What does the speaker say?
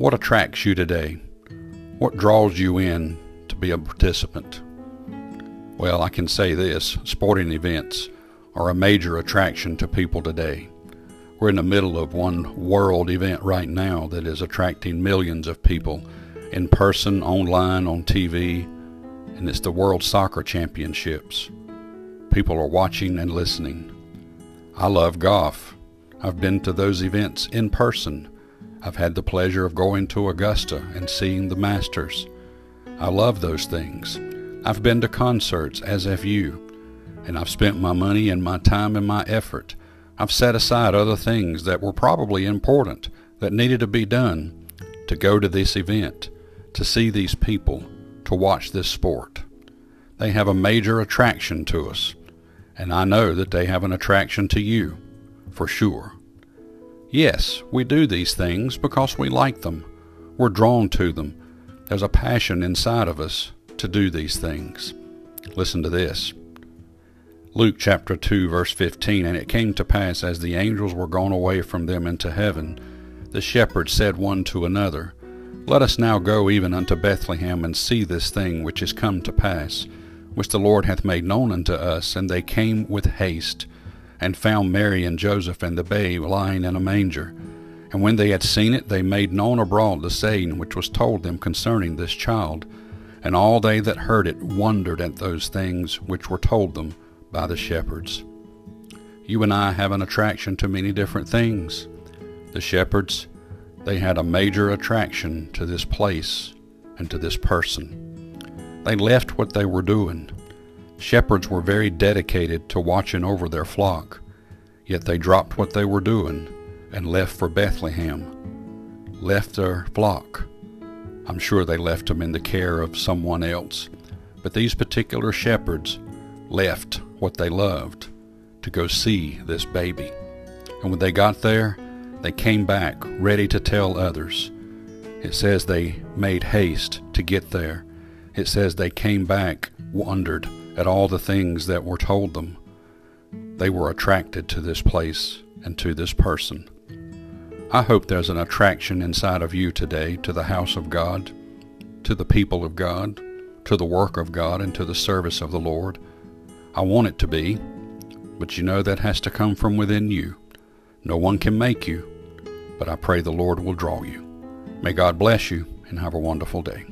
What attracts you today? What draws you in to be a participant? Well, I can say this sporting events are a major attraction to people today. We're in the middle of one world event right now that is attracting millions of people in person, online, on TV, and it's the World Soccer Championships. People are watching and listening. I love golf. I've been to those events in person I've had the pleasure of going to Augusta and seeing the Masters. I love those things. I've been to concerts, as have you, and I've spent my money and my time and my effort. I've set aside other things that were probably important, that needed to be done, to go to this event, to see these people, to watch this sport. They have a major attraction to us, and I know that they have an attraction to you, for sure. Yes, we do these things because we like them. We're drawn to them. There's a passion inside of us to do these things. Listen to this. Luke chapter 2 verse 15, And it came to pass as the angels were gone away from them into heaven, the shepherds said one to another, Let us now go even unto Bethlehem and see this thing which is come to pass, which the Lord hath made known unto us. And they came with haste and found Mary and Joseph and the babe lying in a manger. And when they had seen it, they made known abroad the saying which was told them concerning this child. And all they that heard it wondered at those things which were told them by the shepherds. You and I have an attraction to many different things. The shepherds, they had a major attraction to this place and to this person. They left what they were doing Shepherds were very dedicated to watching over their flock, yet they dropped what they were doing and left for Bethlehem, left their flock. I'm sure they left them in the care of someone else, but these particular shepherds left what they loved to go see this baby. And when they got there, they came back ready to tell others. It says they made haste to get there. It says they came back wondered at all the things that were told them. They were attracted to this place and to this person. I hope there's an attraction inside of you today to the house of God, to the people of God, to the work of God, and to the service of the Lord. I want it to be, but you know that has to come from within you. No one can make you, but I pray the Lord will draw you. May God bless you and have a wonderful day.